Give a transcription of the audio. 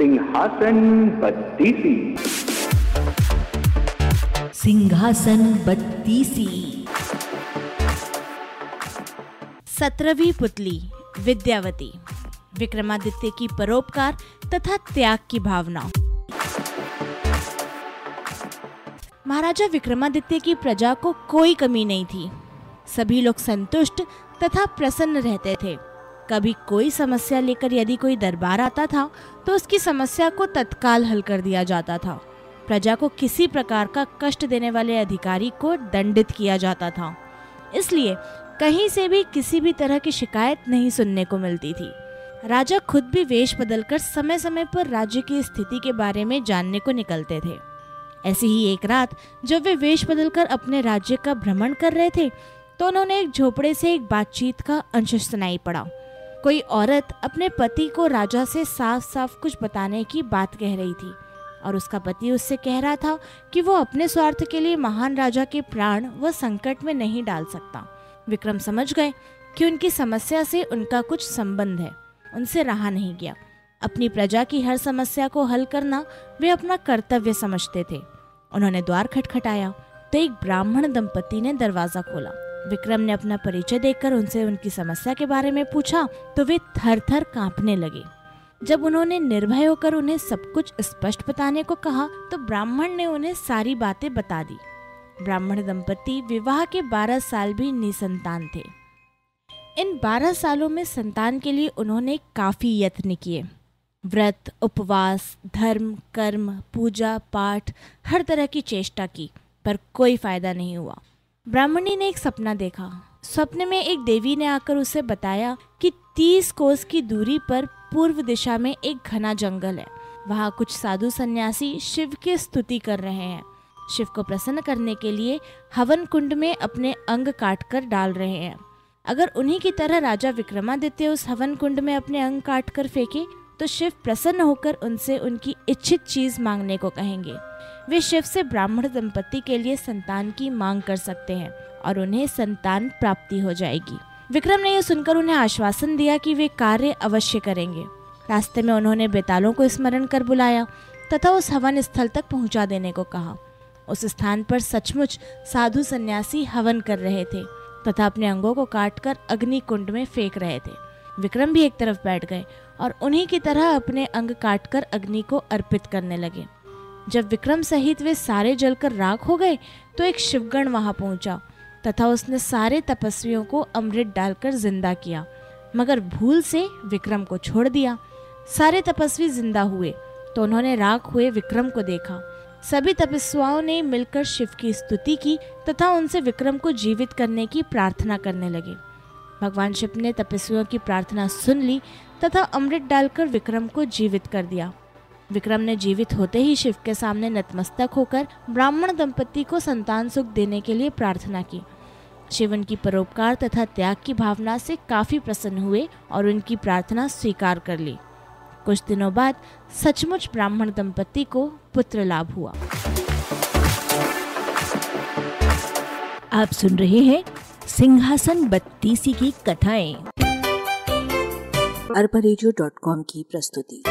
सिंहासन बत्तीसी। सिंहासन बत्तीसी। सत्रहवीं पुतली, विद्यावती। विक्रमादित्य की परोपकार तथा त्याग की भावना। महाराजा विक्रमादित्य की प्रजा को कोई कमी नहीं थी। सभी लोग संतुष्ट तथा प्रसन्न रहते थे। कभी कोई समस्या लेकर यदि कोई दरबार आता था तो उसकी समस्या को तत्काल हल कर दिया जाता था। प्रजा को किसी प्रकार का कष्ट देने वाले अधिकारी को दंडित किया जाता था। इसलिए कहीं से भी किसी भी तरह की शिकायत नहीं सुनने को मिलती थी। राजा खुद भी वेश बदलकर समय समय पर राज्य की स्थिति के बारे में जानने को निकलते थे। ऐसी ही एक रात, जब वे वेश बदलकर अपने राज्य का भ्रमण कर रहे थे तो उन्होंने एक झोपड़े से एक बातचीत का अंश सुनाई पड़ा। कोई औरत अपने पति को राजा से साफ़ साफ़ कुछ बताने की बात कह रही थी और उसका पति उससे कह रहा था कि वो अपने स्वार्थ के लिए महान राजा के प्राण व संकट में नहीं डाल सकता। विक्रम समझ गए कि उनकी समस्या से उनका कुछ संबंध है। उनसे रहा नहीं गया। अपनी प्रजा की हर समस्या को हल करना वे अपना कर्तव्य समझते थे। उन्होंने द्वार खटखटाया तो एक ब्राह्मण दंपति ने दरवाज़ा खोला। विक्रम ने अपना परिचय देखकर उनसे उनकी समस्या के बारे में पूछा तो वे थर थर कांपने लगे। जब उन्होंने निर्भय होकर उन्हें सब कुछ स्पष्ट बताने को कहा तो ब्राह्मण ने उन्हें सारी बातें बता दी। ब्राह्मण दंपति विवाह के बारह साल भी निसंतान थे। इन बारह सालों में संतान के लिए उन्होंने काफ़ी यत्न किए। व्रत, उपवास, धर्म, कर्म, पूजा, पाठ, हर तरह की चेष्टा की, पर कोई फ़ायदा नहीं हुआ। ब्राह्मणी ने एक सपना देखा। स्वप्न में एक देवी ने आकर उसे बताया कि तीस कोस की दूरी पर पूर्व दिशा में एक घना जंगल है। वहाँ कुछ साधु सन्यासी शिव की स्तुति कर रहे हैं। शिव को प्रसन्न करने के लिए हवन कुंड में अपने अंग काट कर डाल रहे हैं। अगर उन्हीं की तरह राजा विक्रमादित्य उस हवन कुंड में अपने अंग काट कर फेंके तो शिव प्रसन्न होकर उनसे उनकी इच्छित चीज़ मांगने को कहेंगे। वे शिव से ब्राह्मण दंपति के लिए संतान की मांग कर सकते हैं और उन्हें संतान प्राप्ति हो जाएगी। विक्रम ने यह सुनकर उन्हें आश्वासन दिया कि वे कार्य अवश्य करेंगे। रास्ते में उन्होंने बेतालों को स्मरण कर बुलाया तथा उस हवन स्थल तक पहुँचा देने को कहा। उस स्थान पर सचमुच साधु सन्यासी हवन कर रहे थे तथा अपने अंगों को काटकर अग्नि कुंड में फेंक रहे थे। विक्रम भी एक तरफ़ बैठ गए और उन्हीं की तरह अपने अंग काटकर अग्नि को अर्पित करने लगे। जब विक्रम सहित वे सारे जलकर राख हो गए तो एक शिवगण वहाँ पहुँचा, तथा उसने सारे तपस्वियों को अमृत डालकर ज़िंदा किया। मगर भूल से विक्रम को छोड़ दिया। सारे तपस्वी ज़िंदा हुए तो उन्होंने राख हुए विक्रम को देखा। सभी तपस्वाओं ने मिलकर शिव की स्तुति की, तथा उनसे विक्रम को जीवित करने की प्रार्थना करने लगे। भगवान शिव ने तपस्वियों की प्रार्थना सुन ली तथा अमृत डालकर विक्रम को जीवित कर दिया। विक्रम ने जीवित होते ही शिव के सामने नतमस्तक होकर ब्राह्मण दंपति को संतान सुख देने के लिए प्रार्थना की। शिव उनकी परोपकार तथा त्याग की भावना से काफ़ी प्रसन्न हुए और उनकी प्रार्थना स्वीकार कर ली। कुछ दिनों बाद सचमुच ब्राह्मण दंपति को पुत्र लाभ हुआ। आप सुन रहे हैं सिंहासन बत्तीसी की कथाएँ। अरबा की प्रस्तुति।